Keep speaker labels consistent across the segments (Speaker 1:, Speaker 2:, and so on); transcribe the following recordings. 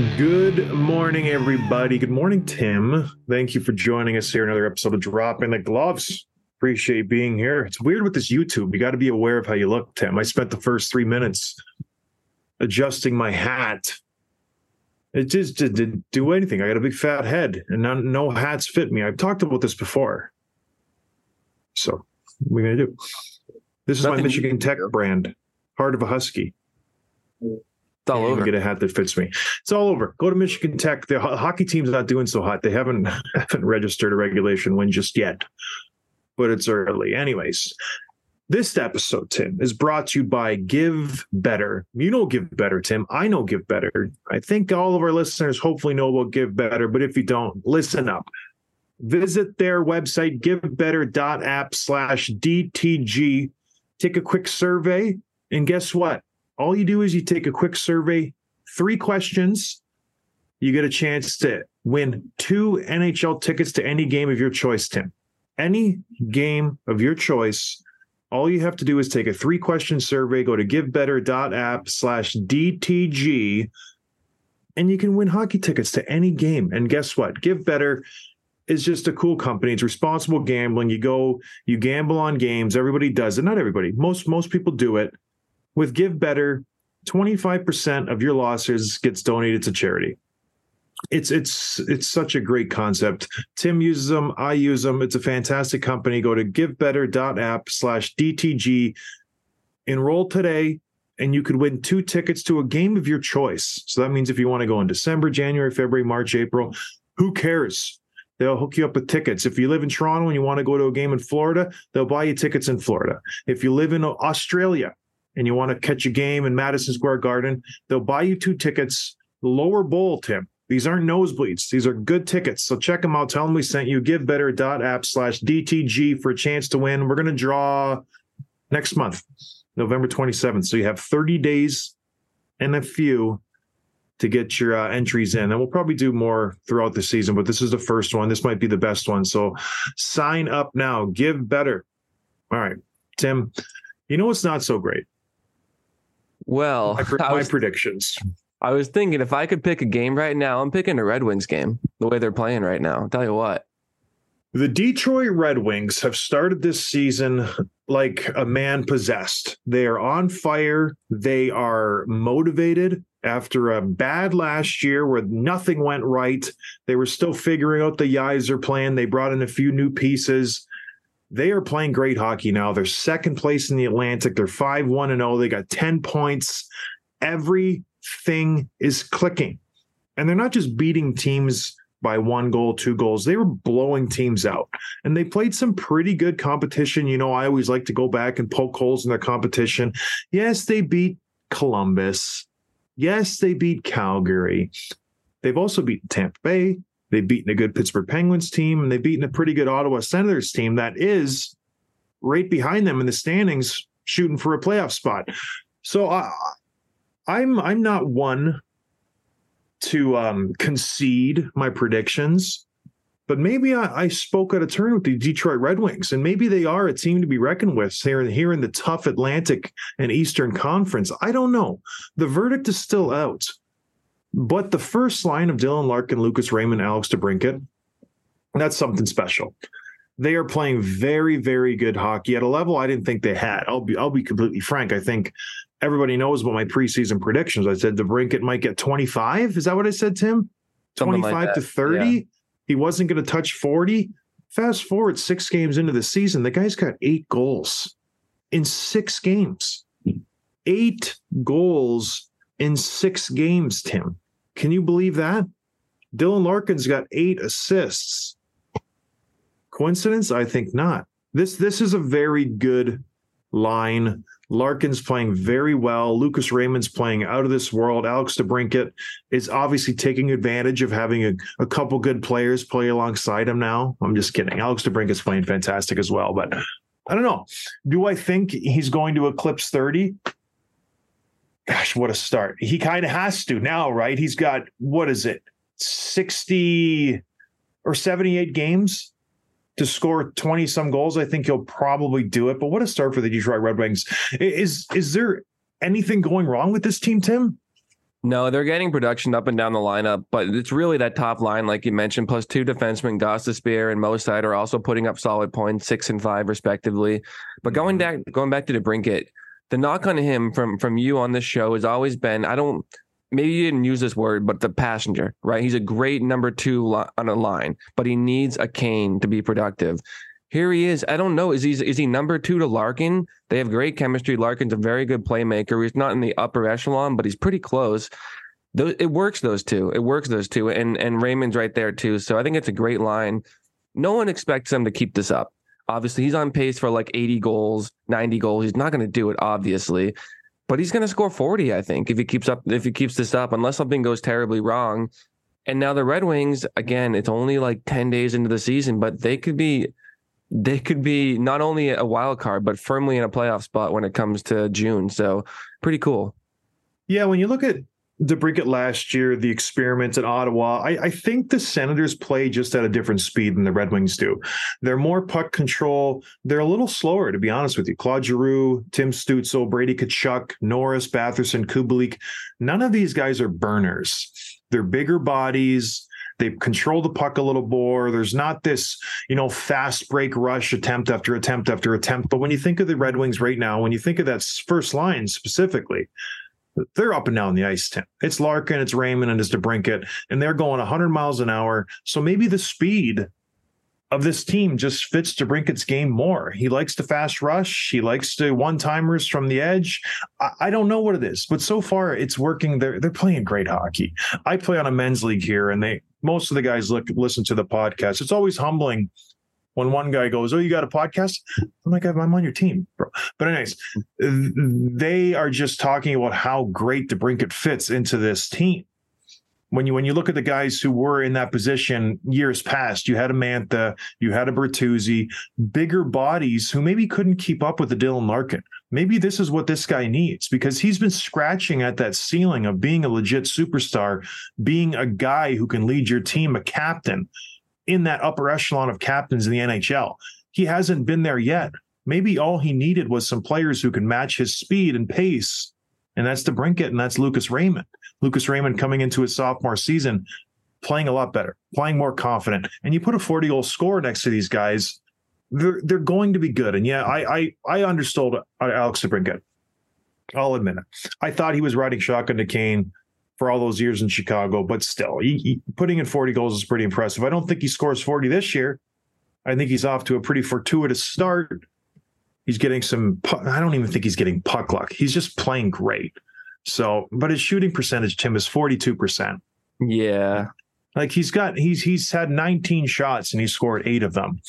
Speaker 1: Good morning, everybody. Good morning, Tim. Thank you for joining us here. Another episode of Dropping the Gloves. Appreciate being here. It's weird with this YouTube. You got to be aware of how you look, Tim. I spent the first three minutes adjusting my hat. It just didn't do anything. I got a big fat head, and none, no hats fit me. I've talked about this before. So, what are we gonna do? This is my Michigan Tech brand, Heart of a Husky.
Speaker 2: It's all over.
Speaker 1: Get a hat that fits me. It's all over. Go to Michigan Tech. The hockey team's not doing so hot. They haven't haven't registered a regulation win just yet, but it's early. Anyways, this episode, Tim, is brought to you by Give Better. You know Give Better, Tim. I know Give Better. I think all of our listeners hopefully know about Give Better, but if you don't, listen up. Visit their website, givebetter.app slash DTG. Take a quick survey, and guess what? All you do is you take a quick survey, three questions. You get a chance to win two NHL tickets to any game of your choice, Tim. Any game of your choice. All you have to do is take a three question survey, go to givebetter.app slash DTG, and you can win hockey tickets to any game. And guess what? Give Better is just a cool company. It's responsible gambling. You go, you gamble on games. Everybody does it. Not everybody. Most most people do it with Give Better, 25% of your losses gets donated to charity. It's it's it's such a great concept. Tim uses them, I use them. It's a fantastic company. Go to givebetter.app slash DTG. Enroll today, and you could win two tickets to a game of your choice. So that means if you want to go in December, January, February, March, April, who cares? They'll hook you up with tickets. If you live in Toronto and you want to go to a game in Florida, they'll buy you tickets in Florida. If you live in Australia and you want to catch a game in Madison Square Garden, they'll buy you two tickets. Lower bowl, Tim. These aren't nosebleeds. These are good tickets. So check them out. Tell them we sent you. Givebetter.app slash DTG for a chance to win. We're going to draw next month, November 27th. So you have 30 days and a few to get your uh, entries in. And we'll probably do more throughout the season, but this is the first one. This might be the best one. So sign up now. Give better. All right, Tim. You know what's not so great?
Speaker 2: Well,
Speaker 1: My, my
Speaker 2: was,
Speaker 1: predictions.
Speaker 2: I was thinking if I could pick a game right now, I'm picking a Red Wings game. The way they're playing right now, I'll tell you what.
Speaker 1: The Detroit Red Wings have started this season like a man possessed. They are on fire. They are motivated after a bad last year where nothing went right. They were still figuring out the Yzerplan. They brought in a few new pieces. They are playing great hockey now. They're second place in the Atlantic. They're 5 1 0. They got 10 points. Everything is clicking. And they're not just beating teams by one goal, two goals. They were blowing teams out. And they played some pretty good competition. You know, I always like to go back and poke holes in their competition. Yes, they beat Columbus. Yes, they beat Calgary. They've also beaten Tampa Bay. They've beaten a good Pittsburgh Penguins team, and they've beaten a pretty good Ottawa Senators team that is right behind them in the standings, shooting for a playoff spot. So I, I'm I'm not one to um, concede my predictions, but maybe I, I spoke out of turn with the Detroit Red Wings, and maybe they are a team to be reckoned with here, here in the tough Atlantic and Eastern Conference. I don't know. The verdict is still out. But the first line of Dylan Larkin, Lucas Raymond, Alex DeBrincat, that's something special. They are playing very, very good hockey at a level I didn't think they had. I'll be I'll be completely frank. I think everybody knows about my preseason predictions. I said DeBrincat might get 25. Is that what I said, Tim?
Speaker 2: Something like
Speaker 1: 25 to 30.
Speaker 2: Yeah.
Speaker 1: He wasn't going to touch 40. Fast forward six games into the season, the guy's got eight goals in six games. Eight goals in six games, Tim. Can you believe that? Dylan Larkin's got eight assists. Coincidence? I think not. This this is a very good line. Larkin's playing very well. Lucas Raymond's playing out of this world. Alex DeBrincat is obviously taking advantage of having a, a couple good players play alongside him now. I'm just kidding. Alex DeBrincat's playing fantastic as well, but I don't know. Do I think he's going to eclipse 30? Gosh, what a start. He kind of has to now, right? He's got, what is it, 60 or 78 games to score 20 some goals. I think he'll probably do it. But what a start for the Detroit Red Wings. Is is there anything going wrong with this team, Tim?
Speaker 2: No, they're getting production up and down the lineup, but it's really that top line, like you mentioned, plus two defensemen, Spear and Moside are also putting up solid points, six and five respectively. But going mm-hmm. back, going back to DeBrincat, the knock on him from from you on this show has always been, I don't, maybe you didn't use this word, but the passenger, right? He's a great number two on a line, but he needs a cane to be productive. Here he is. I don't know. Is he is he number two to Larkin? They have great chemistry. Larkin's a very good playmaker. He's not in the upper echelon, but he's pretty close. Those, it works those two. It works those two, and and Raymond's right there too. So I think it's a great line. No one expects them to keep this up. Obviously, he's on pace for like 80 goals, 90 goals. He's not going to do it, obviously, but he's going to score 40. I think if he keeps up, if he keeps this up, unless something goes terribly wrong. And now the Red Wings, again, it's only like 10 days into the season, but they could be they could be not only a wild card, but firmly in a playoff spot when it comes to June. So pretty cool.
Speaker 1: Yeah, when you look at DeBrincat last year, the experiment in Ottawa, I, I think the Senators play just at a different speed than the Red Wings do. They're more puck control. They're a little slower, to be honest with you. Claude Giroux, Tim Stützle, Brady Tkachuk, Norris, Batherson, Kubalik. None of these guys are burners. They're bigger bodies. They control the puck a little more. There's not this, you know, fast break rush attempt after attempt after attempt. But when you think of the Red Wings right now, when you think of that first line specifically, they're up and down the ice, Tim. It's Larkin, it's Raymond, and it's DeBrincat, and they're going 100 miles an hour. So maybe the speed of this team just fits DeBrincat's game more. He likes the fast rush. He likes the one timers from the edge. I, I don't know what it is, but so far it's working. They're they're playing great hockey. I play on a men's league here, and they most of the guys look listen to the podcast. It's always humbling when one guy goes, "Oh, you got a podcast?" I'm like, "I'm on your team, bro." But anyways, they are just talking about how great DeBrincat fits into this team. When you when you look at the guys who were in that position years past, you had a Mantha, you had a Bertuzzi, bigger bodies who maybe couldn't keep up with the Dylan Larkin. Maybe this is what this guy needs because he's been scratching at that ceiling of being a legit superstar, being a guy who can lead your team, a captain in that upper echelon of captains in the NHL. He hasn't been there yet. Maybe all he needed was some players who can match his speed and pace. And that's DeBrincat and that's Lucas Raymond. Lucas Raymond coming into his sophomore season, playing a lot better, playing more confident. And you put a 40 goal score next to these guys, they're they're going to be good. And yeah, I I I understood uh, Alex DeBrincat. I'll admit it. I thought he was riding shotgun to Kane for all those years in Chicago, but still, he, he, putting in 40 goals is pretty impressive. I don't think he scores 40 this year. I think he's off to a pretty fortuitous start. He's getting some. I don't even think he's getting puck luck. He's just playing great. So, but his shooting percentage, Tim, is 42 percent.
Speaker 2: Yeah.
Speaker 1: Like he's got he's he's had 19 shots and he scored eight of them.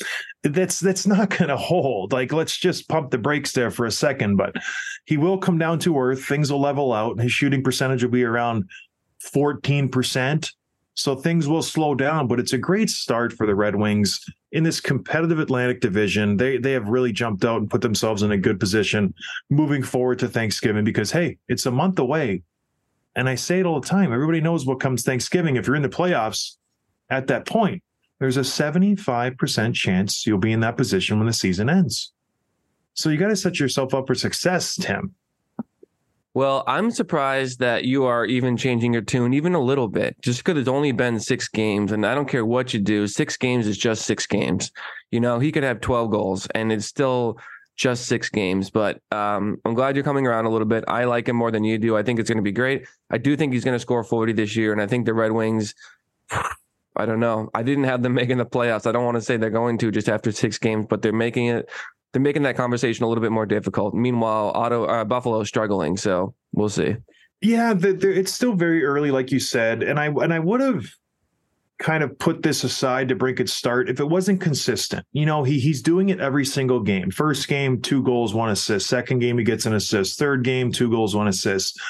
Speaker 1: That's that's not gonna hold. Like let's just pump the brakes there for a second, but he will come down to earth. Things will level out. And his shooting percentage will be around 14%. So things will slow down, but it's a great start for the Red Wings in this competitive Atlantic division. They they have really jumped out and put themselves in a good position moving forward to Thanksgiving because hey, it's a month away. And I say it all the time. Everybody knows what comes Thanksgiving. If you're in the playoffs at that point, there's a 75% chance you'll be in that position when the season ends. So you got to set yourself up for success, Tim.
Speaker 2: Well, I'm surprised that you are even changing your tune even a little bit, just because it's only been six games, and I don't care what you do. Six games is just six games. You know, he could have 12 goals, and it's still just six games. But um, I'm glad you're coming around a little bit. I like him more than you do. I think it's going to be great. I do think he's going to score 40 this year, and I think the Red Wings. I don't know. I didn't have them making the playoffs. I don't want to say they're going to just after six games, but they're making it they're making that conversation a little bit more difficult. Meanwhile, Auto uh, Buffalo struggling, so we'll see.
Speaker 1: Yeah, the, the, it's still very early, like you said, and I and I would have kind of put this aside to break its start if it wasn't consistent. You know, he he's doing it every single game. First game, two goals, one assist. Second game, he gets an assist. Third game, two goals, one assist.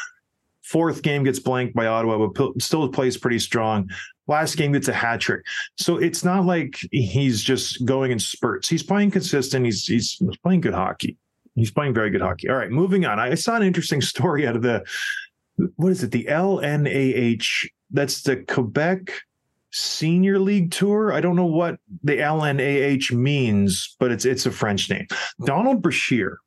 Speaker 1: Fourth game gets blanked by Ottawa, but still plays pretty strong. Last game gets a hat trick. So it's not like he's just going in spurts. He's playing consistent. He's he's playing good hockey. He's playing very good hockey. All right, moving on. I saw an interesting story out of the what is it? The LNAH. That's the Quebec Senior League Tour. I don't know what the LNAH means, but it's it's a French name. Donald Brashear,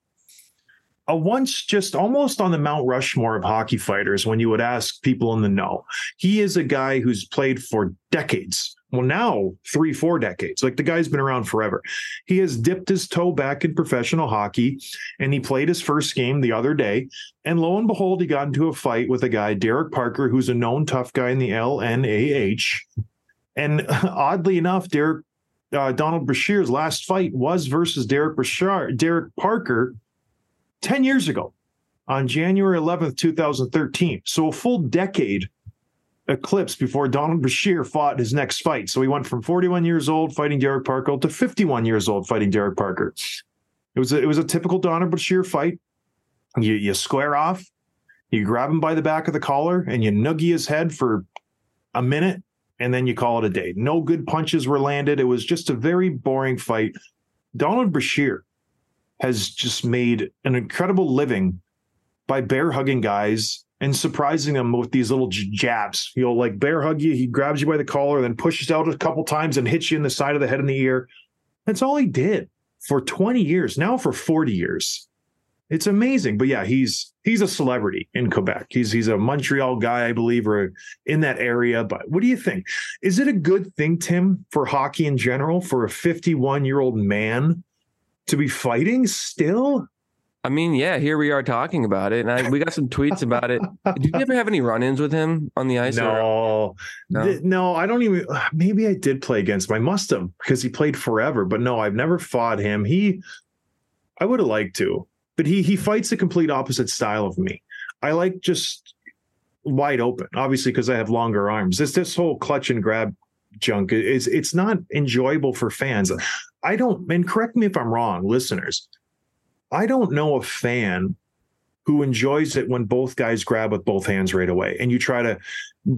Speaker 1: a once just almost on the Mount Rushmore of hockey fighters when you would ask people in the know. He is a guy who's played for decades. Well, now three, four decades. Like the guy's been around forever. He has dipped his toe back in professional hockey and he played his first game the other day. And lo and behold, he got into a fight with a guy, Derek Parker, who's a known tough guy in the LNAH. And oddly enough, Derek uh, Donald Brashear's last fight was versus Derek Brashear, Derek Parker 10 years ago on January 11th, 2013. So a full decade eclipse before Donald Brashear fought his next fight. So he went from 41 years old fighting Derek Parker to 51 years old fighting Derek Parker. It was a, it was a typical Donald Brashear fight. You you square off, you grab him by the back of the collar, and you noogie his head for a minute, and then you call it a day. No good punches were landed. It was just a very boring fight. Donald Brashear has just made an incredible living by bear hugging guys and surprising them with these little jabs. He'll like bear hug you, he grabs you by the collar, then pushes out a couple times and hits you in the side of the head and the ear. That's all he did for 20 years, now for 40 years. It's amazing. But yeah, he's he's a celebrity in Quebec. He's he's a Montreal guy, I believe, or in that area. But what do you think? Is it a good thing, Tim, for hockey in general, for a 51 year old man to be fighting still?
Speaker 2: I mean, yeah, here we are talking about it, and I, we got some tweets about it. Did you ever have any run-ins with him on the ice? or-
Speaker 1: No,
Speaker 2: No?
Speaker 1: No, I don't even. Maybe I did play against him. I must have because he played forever. But no, I've never fought him. He, I would have liked to, but he he fights the complete opposite style of me. I like just wide open, obviously because I have longer arms. This this whole clutch and grab junk is it's not enjoyable for fans. I don't. And correct me if I'm wrong, listeners. I don't know a fan who enjoys it when both guys grab with both hands right away and you try to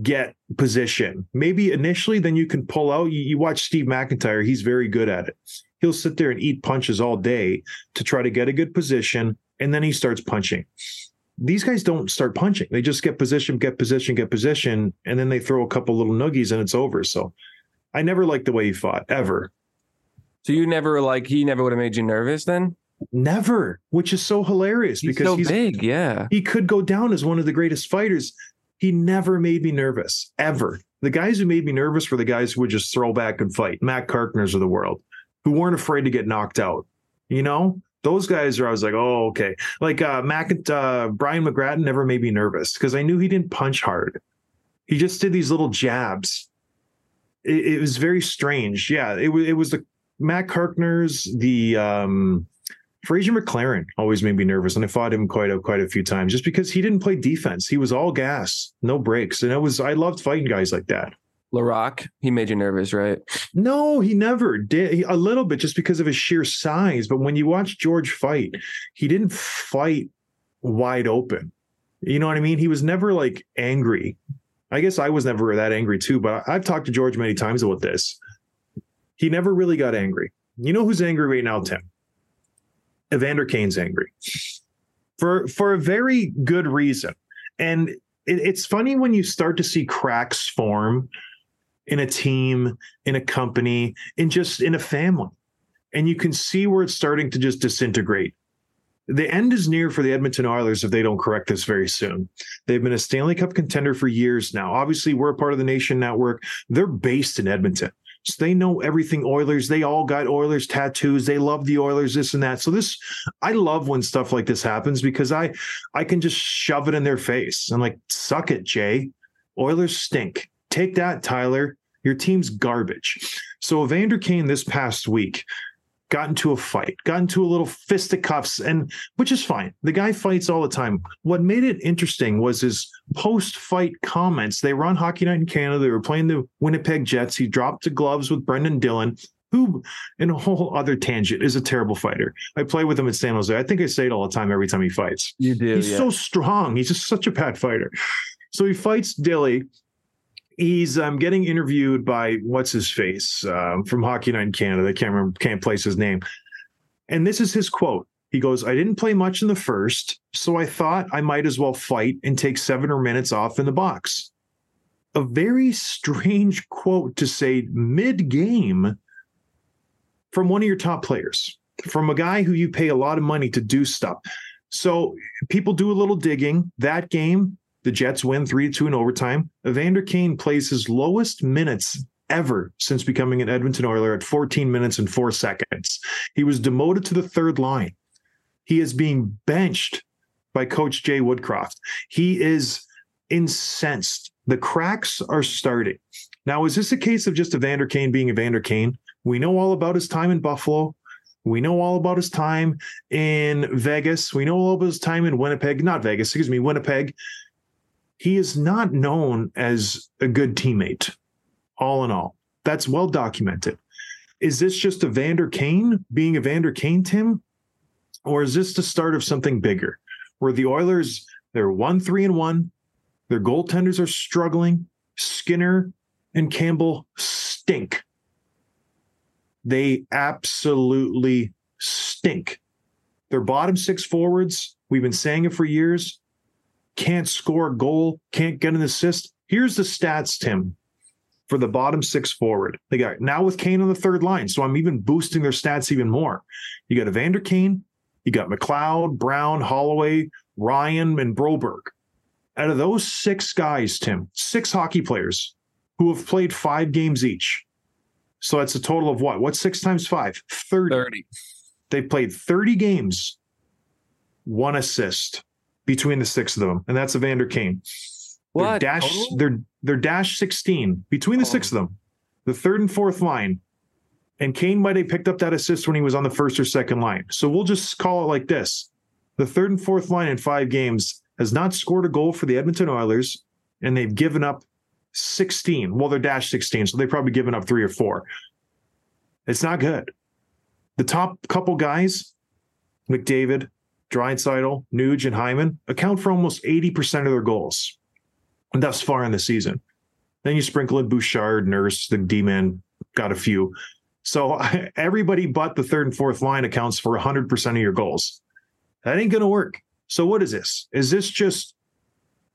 Speaker 1: get position. Maybe initially, then you can pull out. You, you watch Steve McIntyre, he's very good at it. He'll sit there and eat punches all day to try to get a good position, and then he starts punching. These guys don't start punching. They just get position, get position, get position, and then they throw a couple little noogies and it's over. So I never liked the way he fought, ever.
Speaker 2: So you never like he never would have made you nervous then?
Speaker 1: Never, which is so hilarious
Speaker 2: He's
Speaker 1: because
Speaker 2: so
Speaker 1: he's
Speaker 2: big, yeah.
Speaker 1: he could go down as one of the greatest fighters. He never made me nervous, ever. The guys who made me nervous were the guys who would just throw back and fight, Matt Carkners of the world, who weren't afraid to get knocked out. You know, those guys are. I was like, oh, okay. Like uh, Mac, uh, Brian McGrattan never made me nervous because I knew he didn't punch hard. He just did these little jabs. It, it was very strange. Yeah, it was. It was the Matt Carkners, the um, Fraser McLaren always made me nervous, and I fought him quite a quite a few times just because he didn't play defense. He was all gas, no breaks, and it was I loved fighting guys like that.
Speaker 2: Laraque, he made you nervous, right?
Speaker 1: No, he never did. He, a little bit just because of his sheer size, but when you watch George fight, he didn't fight wide open. You know what I mean? He was never like angry. I guess I was never that angry too, but I, I've talked to George many times about this. He never really got angry. You know who's angry right now, Tim? Evander Kane's angry for for a very good reason. And it, it's funny when you start to see cracks form in a team, in a company, in just in a family, and you can see where it's starting to just disintegrate. the end is near for the Edmonton Oilers if they don't correct this very soon. They've been a Stanley Cup contender for years now. Obviously, we're a part of the Nation Network. They're based in Edmonton. So they know everything Oilers. They all got Oilers tattoos. They love the Oilers, this and that. So this, I love when stuff like this happens because I, I can just shove it in their face. I'm like, suck it, Jay. Oilers stink. Take that, Tyler. Your team's garbage. So Evander Kane this past week got into a fight, got into a little fisticuffs, and which is fine. The guy fights all the time. What made it interesting was his post-fight comments. They were on Hockey Night in Canada. They were playing the Winnipeg Jets. He dropped the gloves with Brenden Dillon, who, in a whole other tangent, is a terrible fighter. I play with him at San Jose. I think I say it all the time every time he fights.
Speaker 2: You do.
Speaker 1: He's so strong. He's just such a bad fighter. So he fights Dilly. He's um, getting interviewed by what's his face um, from Hockey Night in Canada. I can't remember, can't place his name. And this is his quote. He goes, I didn't play much in the first, so I thought I might as well fight and take seven or minutes off in the box. A very strange quote to say mid game from one of your top players, from a guy who you pay a lot of money to do stuff. So people do a little digging. That game, the Jets win 3 2 in overtime. Evander Kane plays his lowest minutes ever since becoming an Edmonton Oiler at 14 minutes and four seconds. He was demoted to the third line. He is being benched by Coach Jay Woodcroft. He is incensed. The cracks are starting. Now, is this a case of just Evander Kane being Evander Kane? We know all about his time in Buffalo. We know all about his time in Vegas. We know all about his time in Winnipeg, not Vegas, excuse me, Winnipeg. He is not known as a good teammate, all in all. That's well documented. Is this just Evander Kane being Evander Kane, Tim? Or is this the start of something bigger where the Oilers, they're one, three, and one. Their goaltenders are struggling. Skinner and Campbell stink. They absolutely stink. Their bottom six forwards, we've been saying it for years, can't score a goal, can't get an assist. Here's the stats, Tim, for the bottom six forward. They got now with Kane on the third line. So I'm even boosting their stats even more. You got Evander Kane, you got McLeod, Brown, Holloway, Ryan, and Broberg. Out of those six guys, Tim, six hockey players who have played five games each. So that's a total of what? What's six times five? 30.
Speaker 2: 30.
Speaker 1: They played 30 games, one assist between the six of them, and that's Evander Kane. They're
Speaker 2: What?
Speaker 1: dash
Speaker 2: Total?
Speaker 1: they're they're dash 16 between the
Speaker 2: Oh.
Speaker 1: six of them, the third and fourth line. And Kane might have picked up that assist when he was on the first or second line. So we'll just call it like this. The third and fourth line in five games has not scored a goal for the Edmonton Oilers, and they've given up 16. Well, they're dash 16, so they've probably given up three or four. It's not good. The top couple guys, McDavid, Draisaitl, Nuge, and Hyman, account for almost 80% of their goals thus far in the season. Then you sprinkle in Bouchard, Nurse, the D man got a few. So everybody but the third and fourth line accounts for 100% of your goals. That ain't going to work. So what is this? Is this just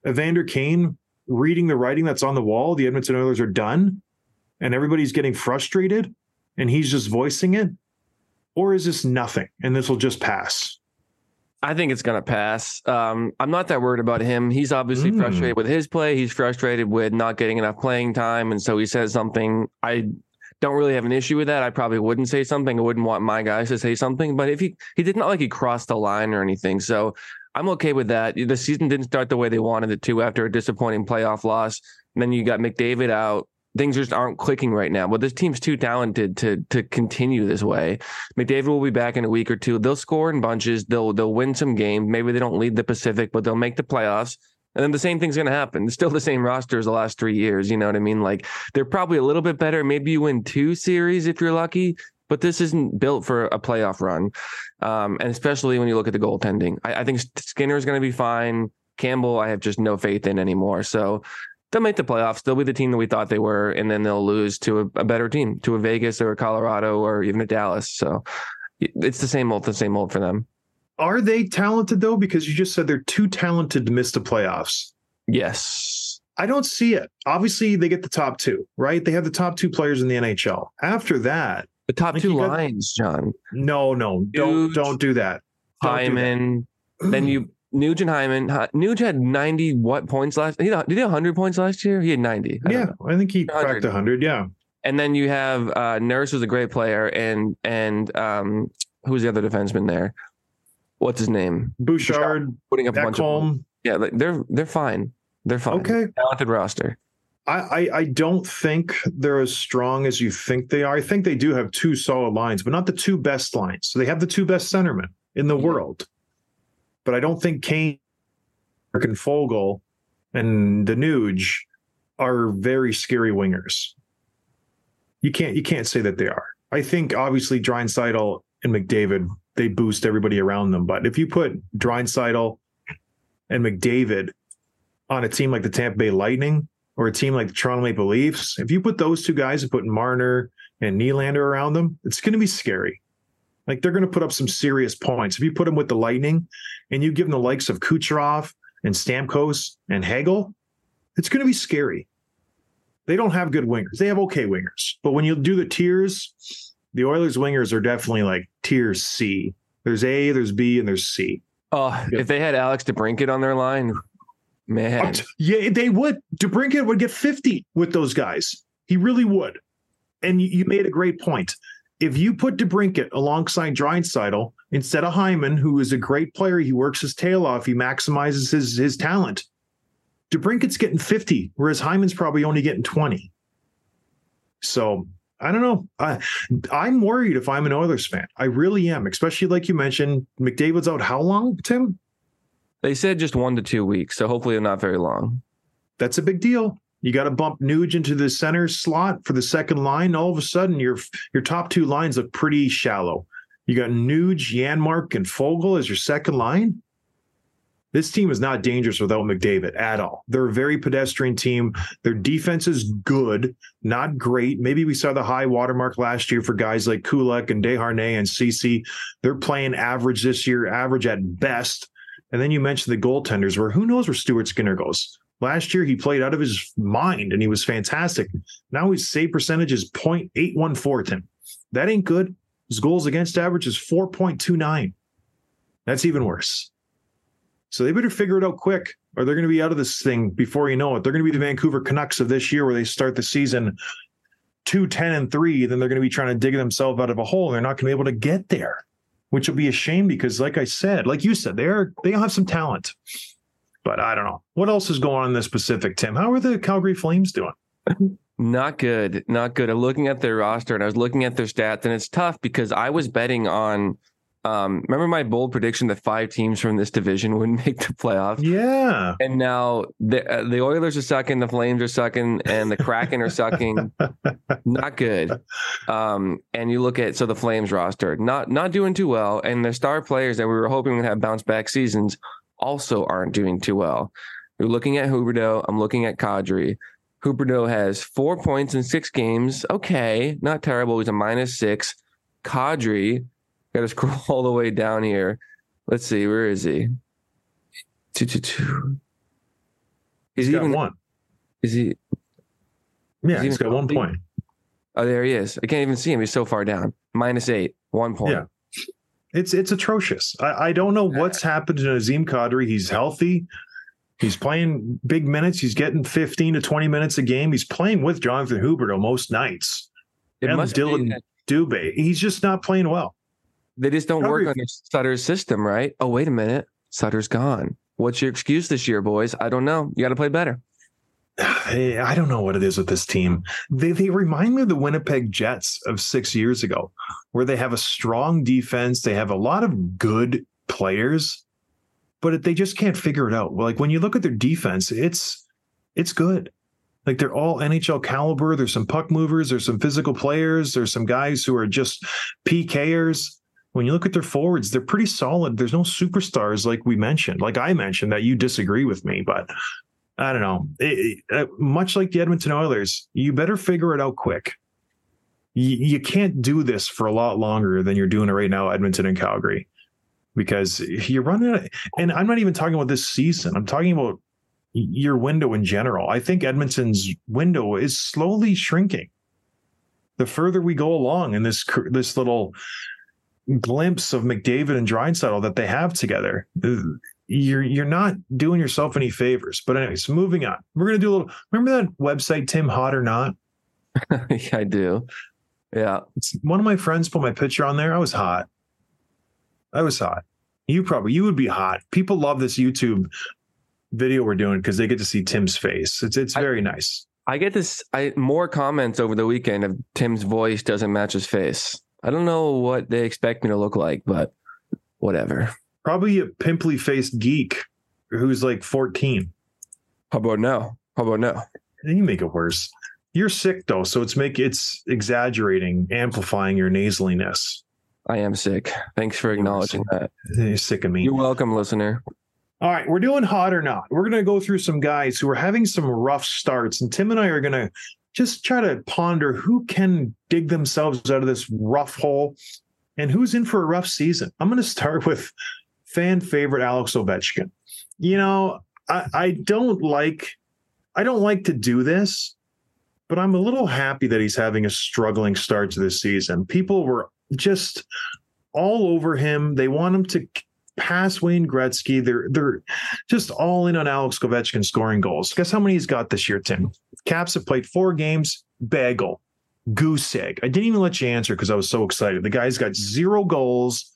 Speaker 1: Evander Kane reading the writing that's on the wall? The Edmonton Oilers are done and everybody's getting frustrated and he's just voicing it? Or is this nothing and this will just pass?
Speaker 2: I think it's going to pass. Um, I'm not that worried about him. He's obviously
Speaker 1: Mm.
Speaker 2: frustrated with his play. He's frustrated with not getting enough playing time. And so he says something. I don't really have an issue with that. I probably wouldn't say something. I wouldn't want my guys to say something. But if he, he did not like he crossed the line or anything. So I'm okay with that. The season didn't start the way they wanted it to after a disappointing playoff loss. And then you got McDavid out. Things just aren't clicking right now. But this team's too talented to to continue this way. McDavid will be back in a week or two. They'll score in bunches. They'll they'll win some games. Maybe they don't lead the Pacific, but they'll make the playoffs. And then the same thing's going to happen. It's still the same roster as the last three years. You know what I mean? Like they're probably a little bit better. Maybe you win two series if you're lucky, but this isn't built for a playoff run. Um, and especially when you look at the goaltending, I, I think Skinner is going to be fine. Campbell, I have just no faith in anymore. So they'll make the playoffs. They'll be the team that we thought they were, and then they'll lose to a, a better team, to a Vegas or a Colorado or even a Dallas. So it's the same old, the same old for them.
Speaker 1: Are they talented though? Because you just said they're too talented to miss the playoffs.
Speaker 2: Yes.
Speaker 1: I don't see it. Obviously, they get the top two, right? They have the top two players in the NHL. After that,
Speaker 2: The top
Speaker 1: Like
Speaker 2: two
Speaker 1: you got-
Speaker 2: lines, John.
Speaker 1: no, no, don't
Speaker 2: Huge.
Speaker 1: don't do that. Don't do that.
Speaker 2: Then you Nugent Hyman. Hy- Nuge had ninety what points last? He did he have hundred points last year? He had ninety. I don't
Speaker 1: Yeah. I think he
Speaker 2: 100.
Speaker 1: cracked 100. Yeah.
Speaker 2: And then you have uh, Nurse was a great player, and and um, who's the other defenseman there? What's his name?
Speaker 1: Bouchard,
Speaker 2: Putting up a bunch of yeah, like, they're they're fine. They're fine.
Speaker 1: Okay.
Speaker 2: talented roster.
Speaker 1: I, I, I don't think they're as strong as you think they are. I think they do have two solid lines, but not the two best lines. So they have the two best centermen in the
Speaker 2: Yeah.
Speaker 1: world. But I don't think Kane and Foegele and Danuge are very scary wingers. You can't you can't say that they are. I think obviously Draisaitl and McDavid they boost everybody around them. But if you put Draisaitl and McDavid on a team like the Tampa Bay Lightning or a team like the Toronto Maple Leafs, if you put those two guys and put Marner and Nylander around them, it's going to be scary. Like they're going to put up some serious points. If you put them with the Lightning and you give them the likes of Kucherov and Stamkos and Hagel, it's going to be scary. They don't have good wingers. They have okay wingers. But when you do the tiers, the Oilers wingers are definitely like tier C. There's A, there's B, and there's C.
Speaker 2: Oh,
Speaker 1: Yeah.
Speaker 2: if they had Alex DeBrincat on their line, man,
Speaker 1: Yeah, they would. DeBrincat would get 50 with those guys. He really would. And you made a great point. If you put DeBrincat alongside Draisaitl instead of Hyman, who is a great player, he works his tail off, he maximizes his his talent. DeBrincat's getting 50, whereas Hyman's probably only getting 20. So I don't know. I I'm worried if I'm an Oilers fan. I really am, especially like you mentioned, McDavid's out how long, Tim?
Speaker 2: they said just one to two weeks, so hopefully not very long.
Speaker 1: that's a big deal. You got to bump Nuge into the center slot for the second line. All of a sudden, your your top two lines look pretty shallow. You got Nuge, Janmark, and Foegele as your second line. This team is not dangerous without McDavid at all. They're a very pedestrian team. Their defense is good, not great. Maybe we saw the high watermark last year for guys like Kulak and Desharnais and Ceci. They're playing average this year, average at best. And then you mentioned the goaltenders, where who knows where Stuart Skinner goes. Last year, he played out of his mind and he was fantastic. Now his save percentage is 0.814, Tim. That ain't good. His goals against average is 4.29. That's even worse. So they better figure it out quick or they're going to be out of this thing before you know it. They're going to be the Vancouver Canucks of this year where they start the season 2 10 and 3. Then they're going to be trying to dig themselves out of a hole. And they're not going to be able to get there, which will be a shame because, like I said, like you said, they're they have some talent. But I don't know. What else is going on in this Pacific, Tim? How are the Calgary Flames doing?
Speaker 2: Not good. Not good. I'm looking at their roster and I was looking at their stats, and it's tough because I was betting on. Um, remember my bold prediction that five teams from this division would make the playoffs,
Speaker 1: Yeah.
Speaker 2: and now the uh, the Oilers are sucking, the Flames are sucking, and the Kraken are sucking. Not good. Um, and you look at so the Flames roster not not doing too well, and their star players that we were hoping would have bounce back seasons also aren't doing too well. We're looking at Huberdeau. I'm looking at Kadri. Huberdeau has four points in six games. Okay, not terrible. He's a minus six. Kadri, got to scroll all the way down here. Let's see, where is he? Two, two, two. Is
Speaker 1: He's
Speaker 2: he
Speaker 1: got
Speaker 2: even?
Speaker 1: one.
Speaker 2: Is he?
Speaker 1: Yeah,
Speaker 2: He's
Speaker 1: he's got one point.
Speaker 2: Oh, there he is. I can't even see him. He's so far down. Minus eight, one point.
Speaker 1: Yeah. It's it's atrocious. I, I don't know what's happened to Nazim Kadri. He's healthy. He's playing big minutes. He's getting 15 to 20 minutes a game. He's playing with Jonathan Huberdeau most nights.
Speaker 2: It
Speaker 1: And
Speaker 2: must Dillon
Speaker 1: Dubé. He's just not playing well.
Speaker 2: they just don't work on Sutter's system, right? Oh, wait a minute. Sutter's gone. What's your excuse this year, boys? I don't know. You got to play better.
Speaker 1: I don't know what it is with this team. They they remind me of the Winnipeg Jets of six years ago, where they have a strong defense. They have a lot of good players, but they just can't figure it out. Like when you look at their defense, it's it's good. Like they're all NHL caliber. There's some puck movers. There's some physical players. There's some guys who are just PKers. When you look at their forwards, they're pretty solid. There's no superstars like we mentioned, like I mentioned that you disagree with me, but I don't know. It- it- uh, much like the Edmonton Oilers, you better figure it out quick. You, you can't do this for a lot longer than you're doing it right now, Edmonton and Calgary, because you're running. out- And I'm not even talking about this season. I'm talking about your window in general. I think Edmonton's window is slowly shrinking. The further we go along in this this little glimpse of McDavid and Draisaitl that they have together, you're you're not doing yourself any favors. But anyways, moving on. We're gonna do a little. Remember that website, Tim Hot or Not?
Speaker 2: yeah, I do. Yeah.
Speaker 1: It's, one of my friends put my picture on there. I was hot. I was hot. You probably you would be hot. People love this YouTube video we're doing because they get to see Tim's face. It's it's
Speaker 2: I-
Speaker 1: very nice.
Speaker 2: I get this I more comments over the weekend of Tim's voice doesn't match his face. I don't know what they expect me to look like, but whatever.
Speaker 1: Probably a pimply faced geek who's like 14.
Speaker 2: How about now? How about now?
Speaker 1: And you make it worse. You're sick though, so it's make it's exaggerating, amplifying your nasaliness.
Speaker 2: I am sick. Thanks for acknowledging that.
Speaker 1: You're sick of me.
Speaker 2: You're welcome, listener.
Speaker 1: All right, we're doing hot or not. We're going to go through some guys who are having some rough starts, and Tim and I are going to just try to ponder who can dig themselves out of this rough hole and who's in for a rough season. I'm going to start with fan favorite Alex Ovechkin. You know, I, I don't like I don't like to do this, but I'm a little happy that he's having a struggling start to this season. People were just all over him. They want him to pass Wayne Gretzky. They're they're just all in on Alex Ovechkin scoring goals. Guess how many he's got this year, Tim? Caps have played four games, bagel, goose egg. I didn't even let you answer because I was so excited. The guy's got zero goals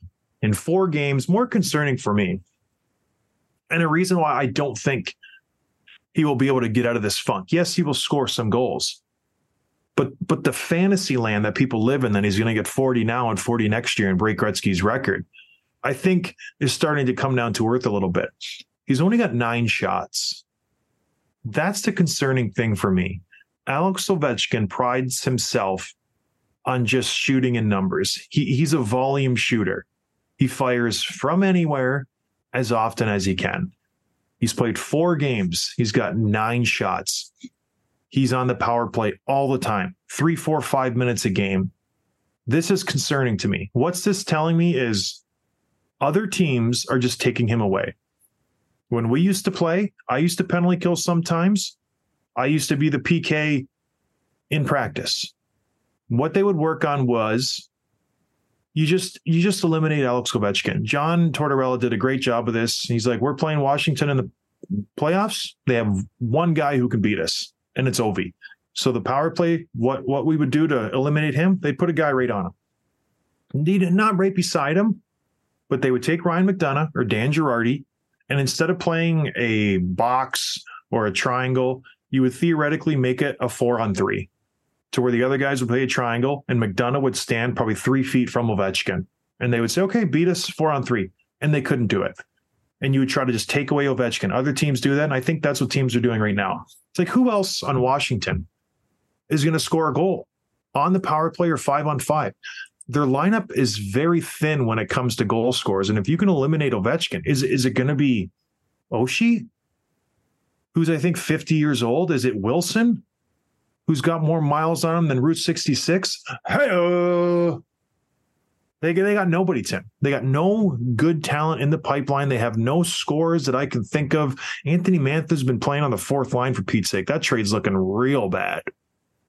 Speaker 1: in four games. More concerning for me. And a reason why I don't think he will be able to get out of this funk. Yes, he will score some goals. But but the fantasy land that people live in, then he's going to get 40 now and 40 next year and break Gretzky's record. I think is starting to come down to earth a little bit. He's only got nine shots. That's the concerning thing for me. Alex Ovechkin prides himself on just shooting in numbers. He, he's a volume shooter. He fires from anywhere as often as he can. He's played four games. He's got nine shots. He's on the power play all the time, three, four, five minutes a game. This is concerning to me. What's this telling me is other teams are just taking him away. When we used to play, I used to penalty kill sometimes. I used to be the PK in practice. What they would work on was you just you just eliminate Alex Ovechkin. John Tortorella did a great job of this. He's like, we're playing Washington in the playoffs. They have one guy who can beat us, and it's Ovi. So the power play, what what we would do to eliminate him, they put a guy right on him. Indeed, not right beside him, but they would take Ryan McDonagh or Dan Girardi, and instead of playing a box or a triangle, you would theoretically make it a four on three to where the other guys would play a triangle and McDonagh would stand probably three feet from Ovechkin. And they would say, okay, beat us four on three. And they couldn't do it. And you would try to just take away Ovechkin. Other teams do that. And I think that's what teams are doing right now. It's like, who else on Washington is going to score a goal on the power play or five on five? Their lineup is very thin when it comes to goal scores. And if you can eliminate Ovechkin, is, is it going to be Oshie, who's I think 50 years old? Is it Wilson, who's got more miles on him than Route 66? Hey, they, they got nobody, Tim. They got no good talent in the pipeline. They have no scores that I can think of. Anthony Mantha's been playing on the fourth line for Pete's sake. That trade's looking real bad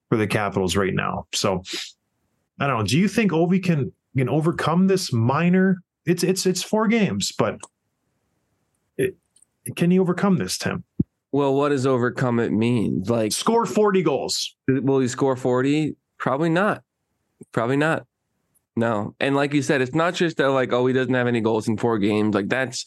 Speaker 1: for the Capitals right now. So I don't know. Do you think Ovi can can overcome this minor? It's it's it's four games, but it, can he overcome this, Tim?
Speaker 2: Well, what does overcome it mean? Like,
Speaker 1: Score 40 goals.
Speaker 2: will he score 40? Probably not. Probably not. No. And like you said, it's not just that like, oh, he doesn't have any goals in four games. Like that's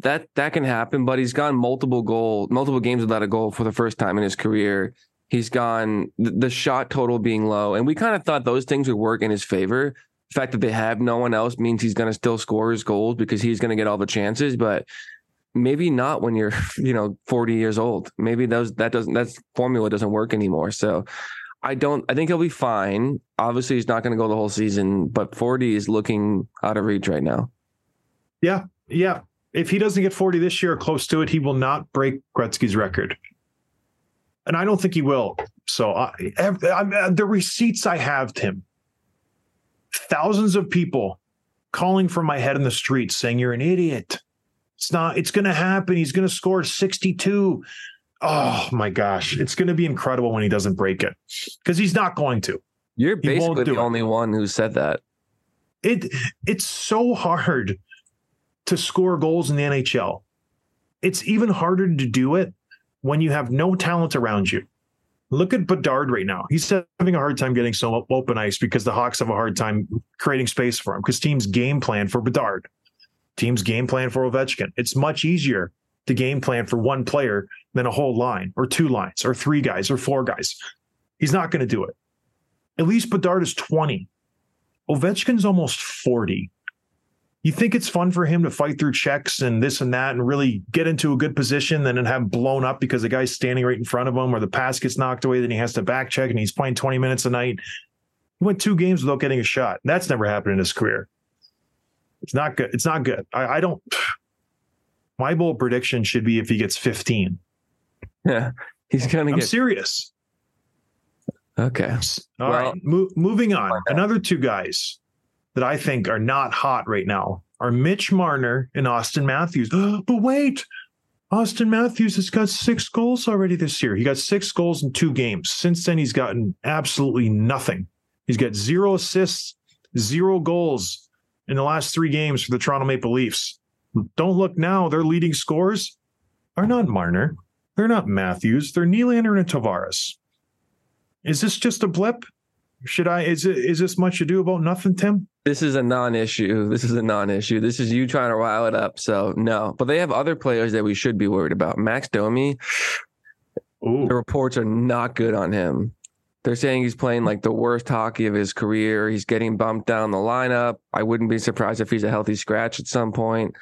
Speaker 2: that that can happen, but he's gone multiple goal, multiple games without a goal for the first time in his career. He's gone the, shot total being low. And we kind of thought those things would work in his favor. The fact that they have no one else means he's gonna still score his goals because he's gonna get all the chances, but maybe not when you're, you know, 40 years old. Maybe those that doesn't that formula doesn't work anymore. So I don't. I think he'll be fine. Obviously, he's not going to go the whole season, but 40 is looking out of reach right now.
Speaker 1: Yeah, yeah. If he doesn't get 40 this year or close to it, he will not break Gretzky's record. And I don't think he will. So I, I, the receipts I have, Tim, thousands of people calling from my head in the street saying you're an idiot. It's not. It's going to happen. He's going to score 62. Oh my gosh, it's going to be incredible when he doesn't break it because he's not going to.
Speaker 2: You're basically the
Speaker 1: it.
Speaker 2: only one who said that.
Speaker 1: It it's so hard to score goals in the NHL. It's even harder to do it when you have no talent around you. Look at Bedard right now. He's having a hard time getting some open ice because the Hawks have a hard time creating space for him because teams game plan for Bedard. Teams game plan for Ovechkin. It's much easier to game plan for one player than a whole line or two lines or three guys or four guys. He's not going to do it. At least Bedard is 20. Ovechkin's almost 40. You think it's fun for him to fight through checks and this and that and really get into a good position and then have blown up because the guy's standing right in front of him or the pass gets knocked away, then he has to back check and he's playing 20 minutes a night. He went two games without getting a shot. That's never happened in his career. It's not good. It's not good. I, I don't. My bold prediction should be if he gets 15.
Speaker 2: Yeah, he's gonna
Speaker 1: I'm
Speaker 2: get
Speaker 1: serious.
Speaker 2: okay.
Speaker 1: All right,
Speaker 2: Well-
Speaker 1: mo- moving on. Another two guys that I think are not hot right now are Mitch Marner and Auston Matthews. but wait, Auston Matthews has got six goals already this year. He got six goals in two games. Since then, he's gotten absolutely nothing. He's got zero assists, zero goals in the last three games for the Toronto Maple Leafs. Don't look now. Their leading scores are not Marner. They're not Matthews. They're Nylander and Tavares. Is this just a blip? Should I? Is it? Is this much ado about nothing, Tim?
Speaker 2: This is a non-issue. This is a non-issue. This is you trying to rile it up. So no, but they have other players that we should be worried about. Max Domi,
Speaker 1: Ooh,
Speaker 2: the reports are not good on him. They're saying he's playing like the worst hockey of his career. He's getting bumped down the lineup. I wouldn't be surprised if he's a healthy scratch at some point.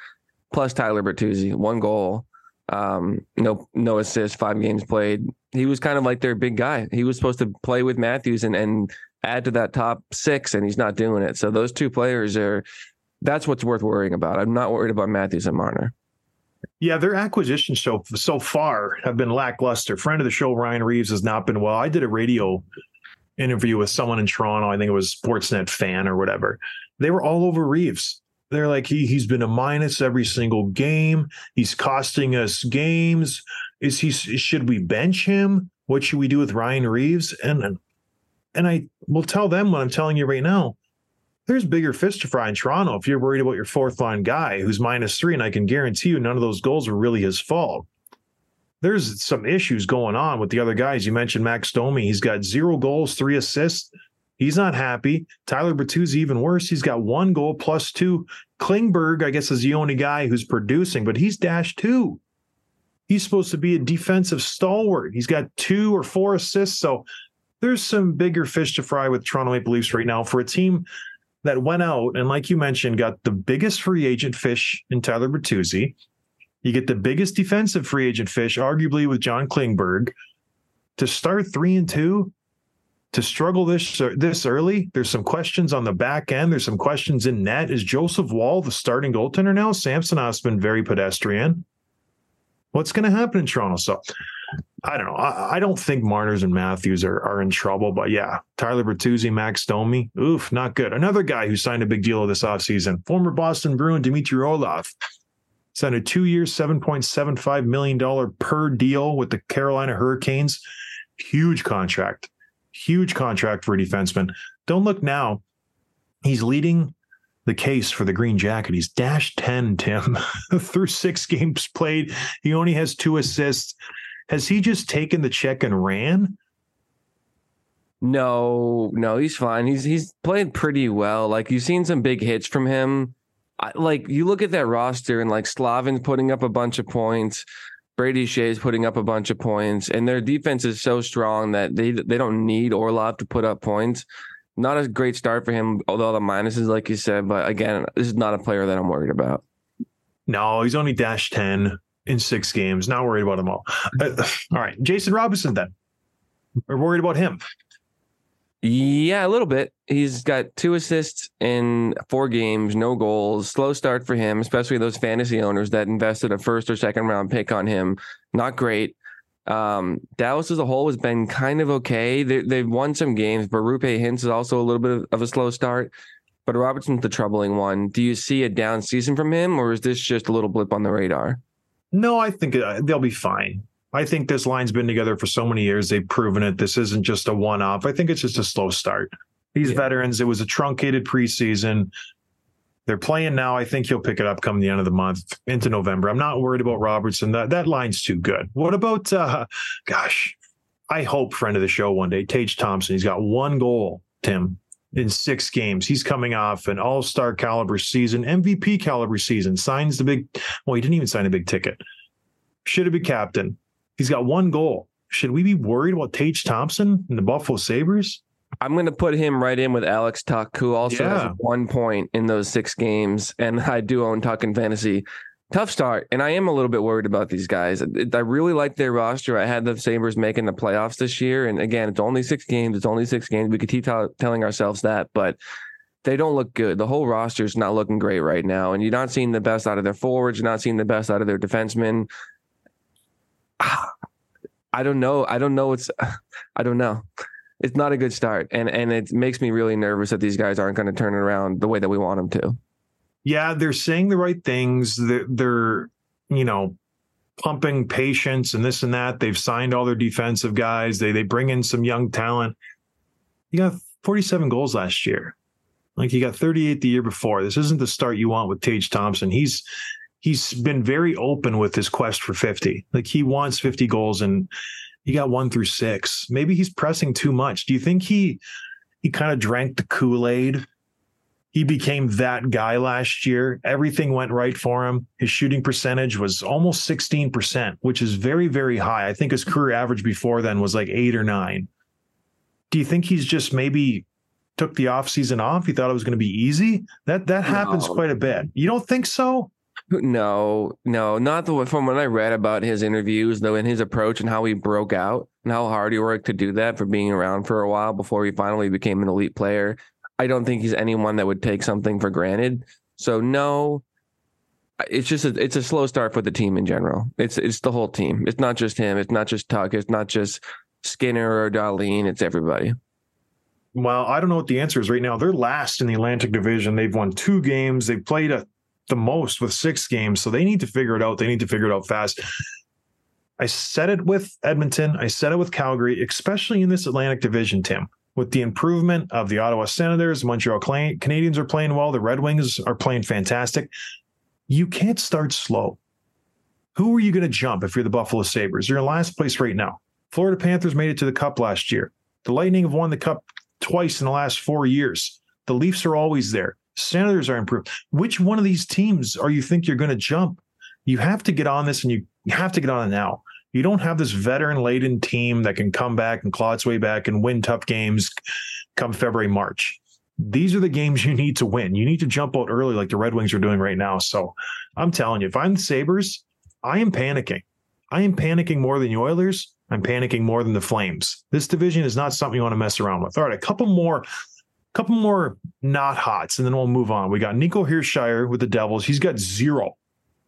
Speaker 2: Plus Tyler Bertuzzi, one goal, um, no no assist, five games played. He was kind of like their big guy. He was supposed to play with Matthews and and add to that top six, and he's not doing it. So those two players are. That's what's worth worrying about. I'm not worried about Matthews and Marner.
Speaker 1: Yeah. Their acquisitions so so far have been lackluster. Friend of the show, Ryan Reaves, has not been well. I did a radio interview with someone in Toronto. I think it was Sportsnet fan or whatever. They were all over Reaves. They're like he he's been a minus every single game. He's costing us games. Is he? Should we bench him? What should we do with Ryan Reaves? And and I will tell them what I'm telling you right now. There's bigger fish to fry in Toronto if you're worried about your fourth line guy who's minus three, and I can guarantee you none of those goals were really his fault. There's some issues going on with the other guys. You mentioned Max Domi. He's got zero goals, three assists. He's not happy. Tyler Bertuzzi even worse. He's got one goal plus two. Klingberg, I guess, is the only guy who's producing, but he's dash two. He's supposed to be a defensive stalwart. He's got two or four assists. So there's some bigger fish to fry with Toronto Maple Leafs right now for a team that went out and, like you mentioned, got the biggest free agent fish in Tyler Bertuzzi. You get the biggest defensive free agent fish, arguably with John Klingberg. To start three and two, to struggle this this early, there's some questions on the back end. There's some questions in net. Is Joseph Woll the starting goaltender now? Samsonov been very pedestrian. What's going to happen in Toronto? So I don't know. I, I don't think Marners and Matthews are, are in trouble, but yeah, Tyler Bertuzzi, Max Domi, oof, not good. Another guy who signed a big deal this offseason, former Boston Bruin Dmitry Orlov, signed a two-year, $7.75 million per deal with the Carolina Hurricanes. Huge contract. Huge contract for a defenseman. Don't look now. He's leading the case for the green jacket. He's dash 10, Tim, through six games played. He only has two assists. Has he just taken the check and ran?
Speaker 2: No, no, he's fine. He's he's played pretty well. Like you've seen some big hits from him. I, like you look at that roster and like Slavin's putting up a bunch of points, Brady Skjei's putting up a bunch of points, and their defense is so strong that they they don't need Orlov to put up points. Not a great start for him, although the minuses, like you said. But again, this is not a player that I'm worried about.
Speaker 1: No, he's only dash 10 in six games. Not worried about him all. Uh, all right. Jason Robertson, then. We're worried about him.
Speaker 2: Yeah, a little bit. He's got two assists in four games, no goals. Slow start for him, especially those fantasy owners that invested a first or second round pick on him. Not great. Um, Dallas as a whole has been kind of okay. They, they've won some games, but Roope Hintz is also a little bit of, of a slow start. But Robertson's the troubling one. Do you see a down season from him, or is this just a little blip on the radar?
Speaker 1: No, I think uh, they'll be fine. I think this line's been together for so many years. They've proven it. This isn't just a one off. I think it's just a slow start. These
Speaker 2: Yeah.
Speaker 1: veterans, it was a truncated preseason. They're playing now. I think he'll pick it up come the end of the month into November. I'm not worried about Robertson. That that line's too good. What about uh gosh, I hope friend of the show one day, Tage Thompson. He's got one goal, Tim, in six games. He's coming off an all-star caliber season, MVP caliber season. Signs the big well, he didn't even sign a big ticket. Should have been captain. He's got one goal. Should we be worried about Tage Thompson and the Buffalo Sabres?
Speaker 2: I'm going to put him right in with Alex Tuch, who also
Speaker 1: Yeah.
Speaker 2: has one point in those six games. And I do own Tuch in fantasy. Tough start. And I am a little bit worried about these guys. I really like their roster. I had the Sabres making the playoffs this year. And again, it's only six games. It's only six games. We could keep tell- telling ourselves that, but they don't look good. The whole roster is not looking great right now. And you're not seeing the best out of their forwards. You're not seeing the best out of their defensemen. I don't know. I don't know. It's, I don't know it's not a good start and and it makes me really nervous that these guys aren't going to turn it around the way that we want them to
Speaker 1: yeah, they're saying the right things. They're, they're, you know, pumping patience and this and that. They've signed all their defensive guys. They they bring in some young talent. You got 47 goals last year. Like you got 38 the year before. This isn't the start you want with Tage Thompson. He's he's been very open with his quest for 50. Like he wants 50 goals and he got one through six. Maybe he's pressing too much. Do you think he he kind of drank the Kool-Aid he became that guy last year. Everything went right for him. His shooting percentage was almost 16%, which is very, very high. I think his career average before then was like eight or nine. Do you think he's just maybe took the offseason off? He thought it was going to be easy? That that happens
Speaker 2: No.
Speaker 1: quite a bit. You don't think so?
Speaker 2: no no not the from what i read about his interviews though and his approach and how he broke out and how hard he worked to do that for being around for a while before he finally became an elite player i don't think he's anyone that would take something for granted so no it's just a, it's a slow start for the team in general it's it's the whole team it's not just him it's not just Tuch it's not just skinner or Dahlin it's everybody
Speaker 1: Well, I don't know what the answer is right now. They're last in the Atlantic Division. They've won two games. They've played a, the most with six games. So they need to figure it out. They need to figure it out fast. I said it with Edmonton. I said it with Calgary, especially in this Atlantic Division, Tim. With the improvement of the Ottawa Senators, Montreal Canadiens are playing well. The Red Wings are playing fantastic. You can't start slow. Who are you going to jump if you're the Buffalo Sabres? You're in last place right now. Florida Panthers made it to the Cup last year. The Lightning have won the Cup twice in the last four years. The Leafs are always there. Senators are improved. Which one of these teams are you think you're going to jump? You have to get on this, and you, you have to get on it now. You don't have this veteran laden team that can come back and claw its way back and win tough games come February, March. These are the games you need to win. You need to jump out early like the Red Wings are doing right now. So I'm telling you, if I'm the Sabres, I am panicking. I am panicking more than the Oilers. I'm panicking more than the Flames. This division is not something you want to mess around with. All right, a couple more, couple more not hots, and then we'll move on. We got Nico Hischier with the Devils. He's got zero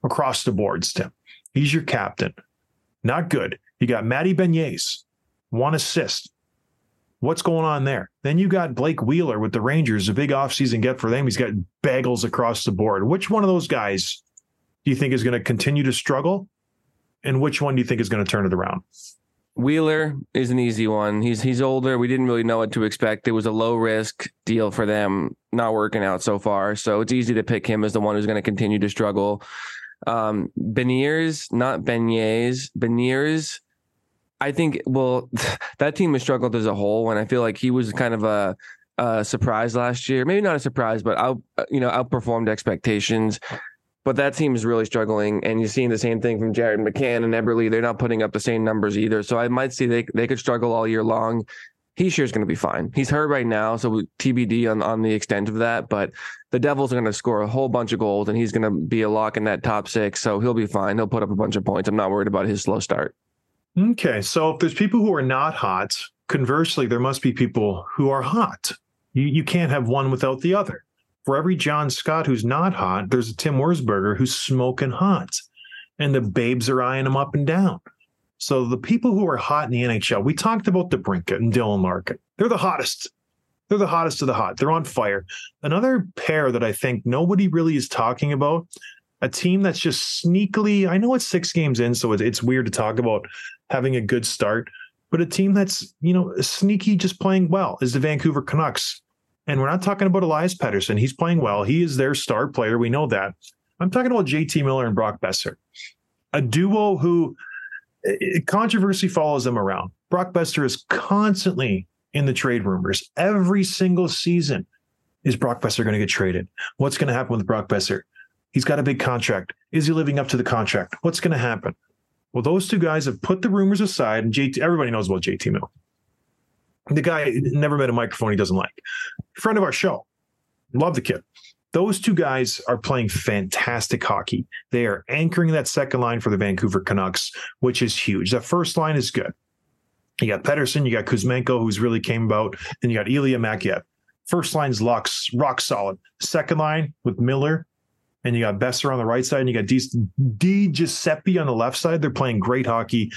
Speaker 1: across the boards, Tim. He's your captain. Not good. You got Matty Beniers, one assist. What's going on there? Then you got Blake Wheeler with the Rangers, a big offseason get for them. He's got bagels across the board. Which one of those guys do you think is going to continue to struggle? And which one do you think is going to turn it around?
Speaker 2: Wheeler is an easy one. He's he's older. We didn't really know what to expect. It was a low risk deal for them, not working out so far. So it's easy to pick him as the one who's going to continue to struggle. Um, Beniers, not Beniers, Beniers. I think well, that team has struggled as a whole, and I feel like he was kind of a, a surprise last year. Maybe not a surprise, but out you know outperformed expectations. But that team is really struggling, and you're seeing the same thing from Jared McCann and Eberle. They're not putting up the same numbers either. So I might see they they could struggle all year long. Hischier is going to be fine. He's hurt right now, so TBD on on the extent of that. But the Devils are going to score a whole bunch of goals, and he's going to be a lock in that top six. So he'll be fine. He'll put up a bunch of points. I'm not worried about his slow start.
Speaker 1: Okay, so if there's people who are not hot, conversely, there must be people who are hot. You you can't have one without the other. For every John Scott who's not hot, there's a Tim Wurzberger who's smoking hot, and the babes are eyeing him up and down. So the people who are hot in the NHL, we talked about DeBrincat and Dylan Larkin. They're the hottest. They're the hottest of the hot. They're on fire. Another pair that I think nobody really is talking about, a team that's just sneakily, I know it's six games in, so it's weird to talk about having a good start, but a team that's, you know, sneaky just playing well is the Vancouver Canucks. And we're not talking about Elias Pettersson. He's playing well. He is their star player. We know that. I'm talking about JT Miller and Brock Boeser, a duo who controversy follows them around. Brock Boeser is constantly in the trade rumors. Every single season is Brock Boeser going to get traded? What's going to happen with Brock Boeser? He's got a big contract. Is he living up to the contract? What's going to happen? Well, those two guys have put the rumors aside, and JT, everybody knows about JT Miller. The guy never met a microphone he doesn't like. Friend of our show. Love the kid. Those two guys are playing fantastic hockey. They are anchoring that second line for the Vancouver Canucks, which is huge. That first line is good. You got Pettersson, you got Kuzmenko, who's really came about, and you got Ilya Mikheyev. First line's Lux, rock solid. Second line with Miller, and you got Boeser on the right side, and you got D, Di Giuseppe on the left side. They're playing great hockey.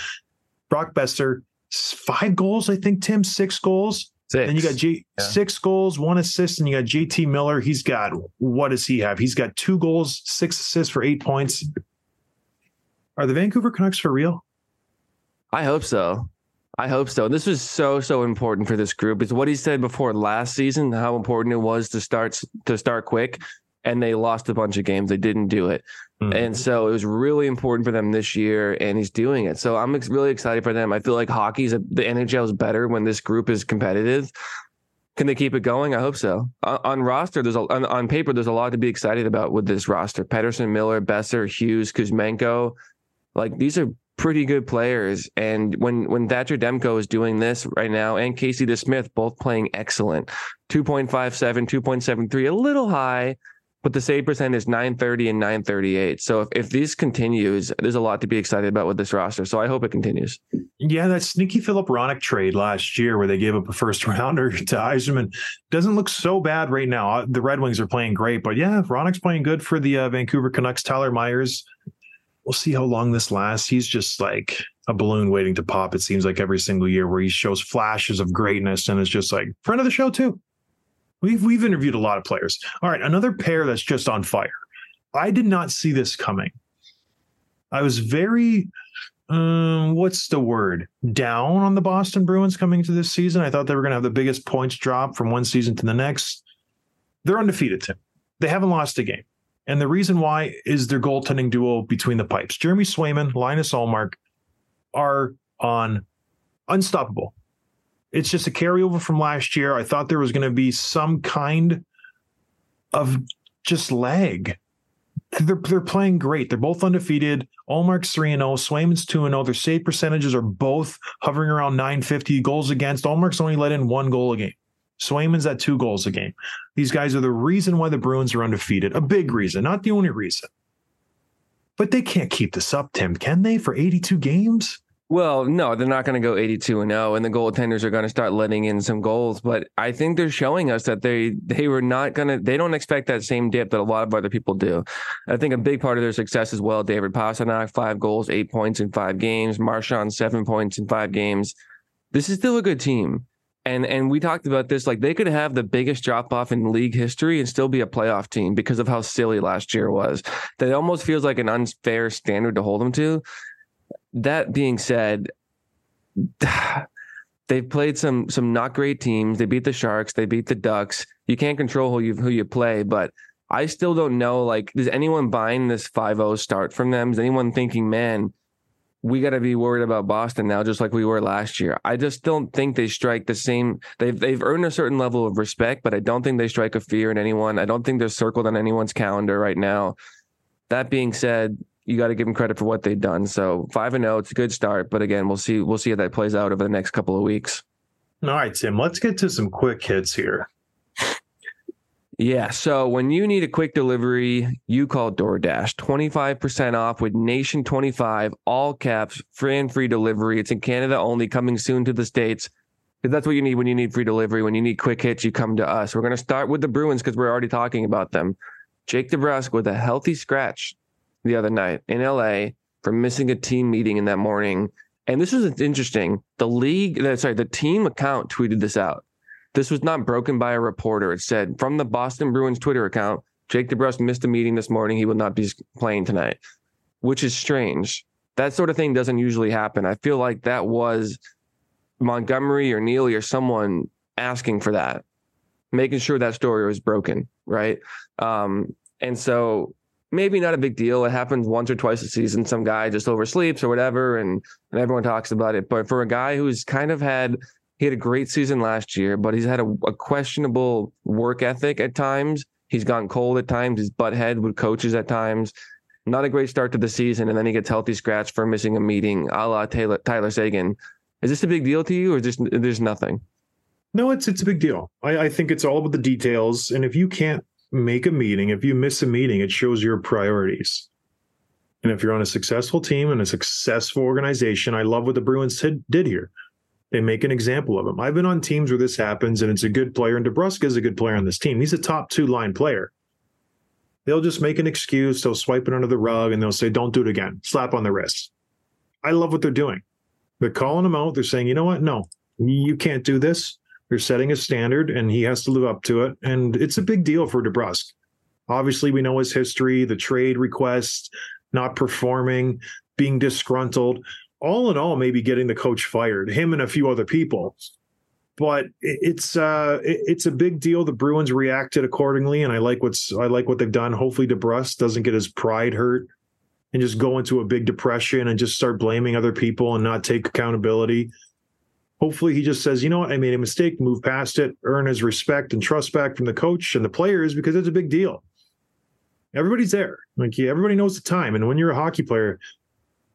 Speaker 1: Brock Boeser, five goals, I think, Tim, six goals.
Speaker 2: Six.
Speaker 1: Then you got J
Speaker 2: Yeah.
Speaker 1: six goals, one assist, and you got JT Miller. He's got what does he have? He's got two goals, six assists for eight points. Are the Vancouver Canucks for real?
Speaker 2: I hope so. I hope so. And This is so so important for this group. It's what he said before last season, how important it was to start to start quick, and they lost a bunch of games. They didn't do it,
Speaker 1: Mhm.
Speaker 2: and so it was really important for them this year, and he's doing it. So I'm ex- really excited for them. I feel like hockey's the NHL is better when this group is competitive. Can they keep it going? I hope so. On, on roster, there's a, on, on paper, there's a lot to be excited about with this roster. Pettersson, Miller, Boeser, Hughes, Kuzmenko, like these are pretty good players. And when when Thatcher Demko is doing this right now, and Casey DeSmith both playing excellent, 2.57, 2.73, a little high, but the save percent is 930 and 938. So if, if this continues, there's a lot to be excited about with this roster. So I hope it continues.
Speaker 1: Yeah, that sneaky Filip Hronek trade last year where they gave up a first rounder to Yzerman doesn't look so bad right now. Uh, The Red Wings are playing great, but yeah, Hronek's playing good for the uh, Vancouver Canucks. Tyler Myers, we'll see how long this lasts. He's just like a balloon waiting to pop, it seems like every single year where he shows flashes of greatness and is just like friend of the show too. We've we've interviewed a lot of players. All right, another pair that's just on fire. I did not see this coming. I was very um, what's the word? Down on the Boston Bruins coming into this season. I thought they were going to have the biggest points drop from one season to the next. They're undefeated, Tim. They haven't lost a game. And the reason why is their goaltending duo between the pipes. Jeremy Swayman, Linus Ullmark are on unstoppable. It's just a carryover from last year. I thought there was going to be some kind of just lag they're they're playing great. They're both undefeated. Ullmark's 3 0, Swayman's 2 0. Their save percentages are both hovering around 950 goals against. Ullmark's only let in one goal a game. Swayman's at two goals a game. These guys are the reason why the Bruins are undefeated. A big reason, not the only reason. But they can't keep this up, Tim, can they, for 82 games?
Speaker 2: Well, no, they're not going to go 82 and 0 and the goaltenders are going to start letting in some goals, but I think they're showing us that they they were not going to they don't expect that same dip that a lot of other people do. I think a big part of their success as well, David Pastrnak, 5 goals, 8 points in 5 games, Marchand 7 points in 5 games. This is still a good team. And and we talked about this like they could have the biggest drop off in league history and still be a playoff team because of how silly last year was. That almost feels like an unfair standard to hold them to that being said, they've played some some not great teams. They beat the Sharks. They beat the Ducks. You can't control who you who you play, but I still don't know. Like, is anyone buying this 5-0 start from them? Is anyone thinking, man, we got to be worried about Boston now, just like we were last year? I just don't think they strike the same. They've they've earned a certain level of respect, but I don't think they strike a fear in anyone. I don't think they're circled on anyone's calendar right now. That being said, you got to give them credit for what they've done. So five and zero, it's a good start. But again, we'll see. We'll see how that plays out over the next couple of weeks.
Speaker 1: All right, Tim, let's get to some quick hits here.
Speaker 2: Yeah. So when you need a quick delivery, you call DoorDash. Twenty five percent off with Nation twenty five, all caps, free and free delivery. It's in Canada only, coming soon to the states. That's what you need when you need free delivery. When you need quick hits, you come to us. We're going to start with the Bruins because we're already talking about them. Jake DeBrusk with a healthy scratch the other night in LA for missing a team meeting in that morning. And this was interesting. The league, uh, sorry, the team account tweeted this out. This was not broken by a reporter. It said from the Boston Bruins Twitter account, Jake DeBrusk missed a meeting this morning. He will not be playing tonight, which is strange. That sort of thing doesn't usually happen. I feel like that was Montgomery or Neely or someone asking for that. making sure that story was broken, right? Um, and so maybe not a big deal. It happens once or twice a season. Some guy just oversleeps or whatever, and, and everyone talks about it. But for a guy who's kind of had he had a great season last year, but he's had a, a questionable work ethic at times. He's gone cold at times. He's butt head with coaches at times. Not a great start to the season, and then he gets healthy scratch for missing a meeting, a la Taylor, Tyler Sagan. Is this a big deal to you, or just there's nothing?
Speaker 1: No, it's it's a big deal. I, I think it's all about the details. And if you can't make a meeting, if you miss a meeting, it shows your priorities. And if you're on a successful team and a successful organization, I love what the Bruins did, did here. They make an example of him. I've been on teams where this happens, and it's a good player, and DeBrusk is a good player on this team. He's a top two line player. They'll just make an excuse, they'll swipe it under the rug, and they'll say, Don't do it again. Slap on the wrist. I love what they're doing. They're calling him out. They're saying, You know what? No, you can't do this. They're setting a standard, and he has to live up to it. And it's a big deal for DeBrusk. Obviously, we know his history, the trade requests, not performing, being disgruntled. All in all, maybe getting the coach fired, him and a few other people. But it's uh, it's a big deal. The Bruins reacted accordingly, and I like what's I like what they've done. Hopefully, DeBrusk doesn't get his pride hurt and just go into a big depression and just start blaming other people and not take accountability. Hopefully, he just says, you know what, I made a mistake, move past it, earn his respect and trust back from the coach and the players because it's a big deal. Everybody's there. Like everybody knows the time. And when you're a hockey player,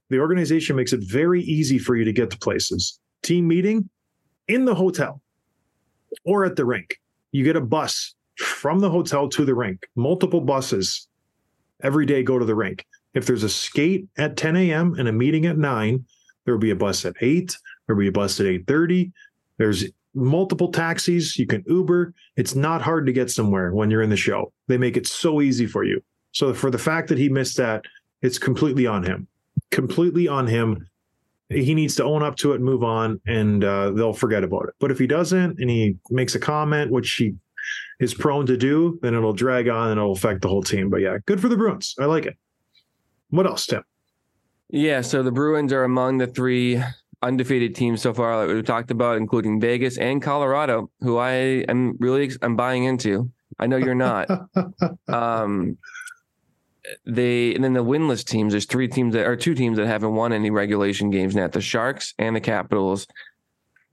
Speaker 1: the organization makes it very easy for you to get to places. Team meeting in the hotel or at the rink. You get a bus from the hotel to the rink. Multiple buses every day go to the rink. If there's a skate at 10 a.m. and a meeting at 9, there will be a bus at 8, be a bus at 8:30. There's multiple taxis, you can Uber. It's not hard to get somewhere when you're in the show. They make it so easy for you. So for the fact that he missed that, it's completely on him. Completely on him. He needs to own up to it and move on, and uh, they'll forget about it. But if he doesn't and he makes a comment, which he is prone to do, then it'll drag on and it'll affect the whole team. But yeah, good for the Bruins. I like it. What else, Tim?
Speaker 2: Yeah, so the Bruins are among the three undefeated teams so far that we've talked about, including Vegas and Colorado, who I am really I'm buying into. I know you're not. um, they and then the winless teams. There's three teams that are two teams that haven't won any regulation games yet: the Sharks and the Capitals.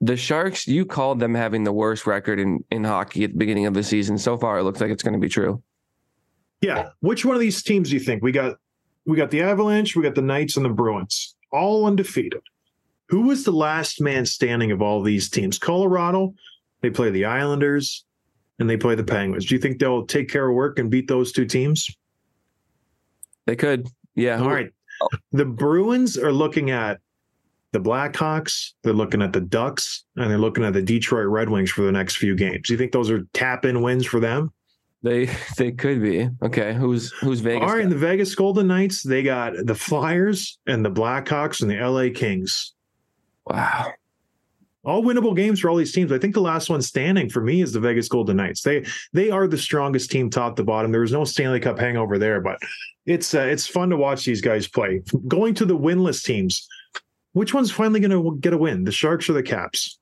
Speaker 2: The Sharks, you called them having the worst record in in hockey at the beginning of the season. So far, it looks like it's going to be true.
Speaker 1: Yeah. Which one of these teams do you think? We got we got the Avalanche, we got the Knights and the Bruins, all undefeated. Who was the last man standing of all these teams? Colorado, they play the Islanders and they play the Penguins. Do you think they'll take care of work and beat those two teams?
Speaker 2: They could, yeah.
Speaker 1: All right. The Bruins are looking at the Blackhawks, they're looking at the Ducks, and they're looking at the Detroit Red Wings for the next few games. Do you think those are tap in wins for them?
Speaker 2: They they could be okay. Who's who's Vegas?
Speaker 1: All right,
Speaker 2: got?
Speaker 1: and the Vegas Golden Knights, they got the Flyers and the Blackhawks and the LA Kings.
Speaker 2: Wow.
Speaker 1: All winnable games for all these teams. I think the last one standing for me is the Vegas Golden Knights. They they are the strongest team top to bottom. There was no Stanley Cup hangover there, but it's uh, it's fun to watch these guys play. Going to the winless teams, which one's finally going to get a win? The Sharks or the Caps?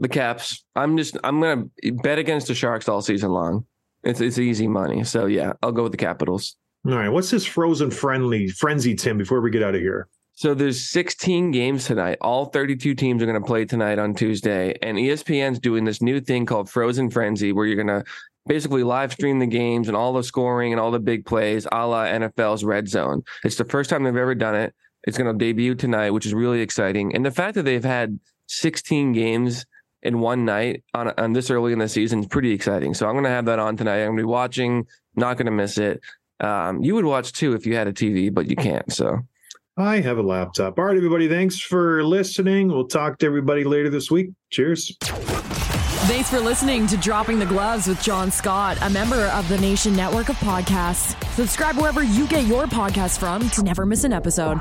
Speaker 2: The Caps. I'm just I'm gonna bet against the Sharks all season long. It's it's easy money. So yeah, I'll go with the Capitals.
Speaker 1: All right, what's this frozen friendly frenzy, Tim? Before we get out of here,
Speaker 2: So there's 16 games tonight. All 32 teams are going to play tonight on Tuesday, and ESPN's doing this new thing called Frozen Frenzy, where you're going to basically live stream the games and all the scoring and all the big plays, a la NFL's Red Zone. It's the first time they've ever done it. It's going to debut tonight, which is really exciting. And the fact that they've had 16 games in one night on, on this early in the season is pretty exciting. So I'm going to have that on tonight. I'm going to be watching, not going to miss it. Um, you would watch too if you had a TV, but you can't. So.
Speaker 1: I have a laptop. All right, everybody, thanks for listening. We'll talk to everybody later this week. Cheers.
Speaker 3: Thanks for listening to Dropping the Gloves with John Scott, a member of the Nation Network of Podcasts. Subscribe wherever you get your podcasts from to never miss an episode.